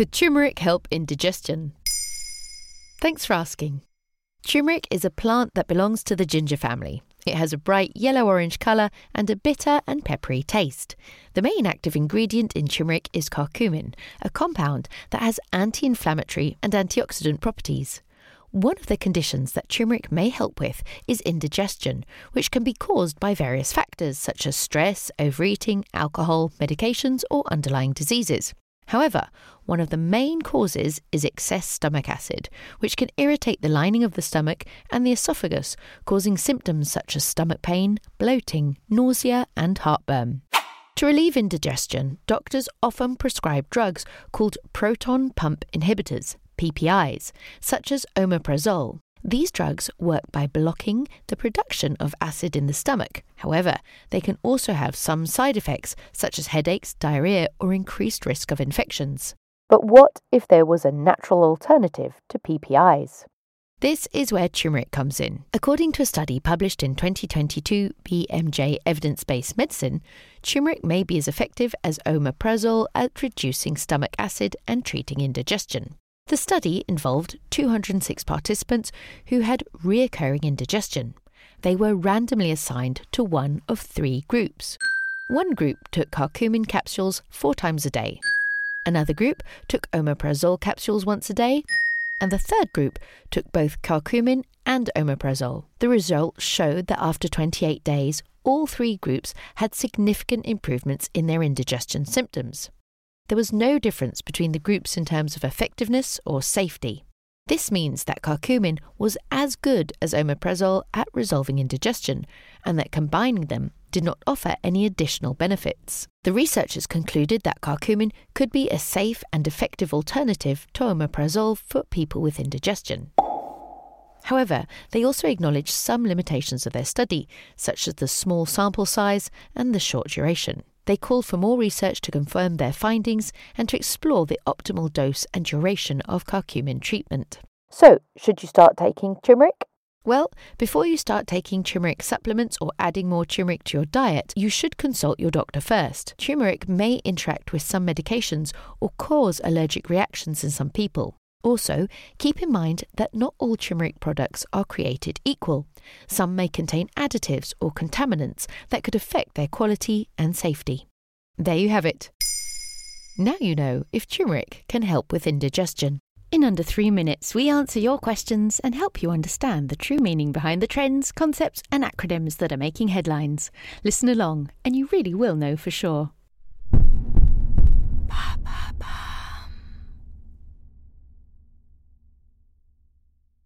Could turmeric help indigestion? Thanks for asking. Turmeric is a plant that belongs to the ginger family. It has a bright yellow orange colour and a bitter and peppery taste. The main active ingredient in turmeric is curcumin, a compound that has anti inflammatory and antioxidant properties. One of the conditions that turmeric may help with is indigestion, which can be caused by various factors such as stress, overeating, alcohol, medications, or underlying diseases. However, one of the main causes is excess stomach acid, which can irritate the lining of the stomach and the esophagus, causing symptoms such as stomach pain, bloating, nausea, and heartburn. To relieve indigestion, doctors often prescribe drugs called proton pump inhibitors, PPIs, such as omeprazole. These drugs work by blocking the production of acid in the stomach. However, they can also have some side effects, such as headaches, diarrhea, or increased risk of infections. But what if there was a natural alternative to PPIs? This is where turmeric comes in. According to a study published in 2022 BMJ Evidence Based Medicine, turmeric may be as effective as omeprazole at reducing stomach acid and treating indigestion. The study involved 206 participants who had reoccurring indigestion. They were randomly assigned to one of three groups. One group took curcumin capsules four times a day. Another group took omeprazole capsules once a day. And the third group took both curcumin and omeprazole. The results showed that after 28 days, all three groups had significant improvements in their indigestion symptoms there was no difference between the groups in terms of effectiveness or safety. This means that curcumin was as good as omeprazole at resolving indigestion, and that combining them did not offer any additional benefits. The researchers concluded that curcumin could be a safe and effective alternative to omeprazole for people with indigestion. However, they also acknowledged some limitations of their study, such as the small sample size and the short duration. They call for more research to confirm their findings and to explore the optimal dose and duration of curcumin treatment. So, should you start taking turmeric? Well, before you start taking turmeric supplements or adding more turmeric to your diet, you should consult your doctor first. Turmeric may interact with some medications or cause allergic reactions in some people. Also, keep in mind that not all turmeric products are created equal. Some may contain additives or contaminants that could affect their quality and safety. There you have it. Now you know if turmeric can help with indigestion. In under three minutes, we answer your questions and help you understand the true meaning behind the trends, concepts, and acronyms that are making headlines. Listen along, and you really will know for sure.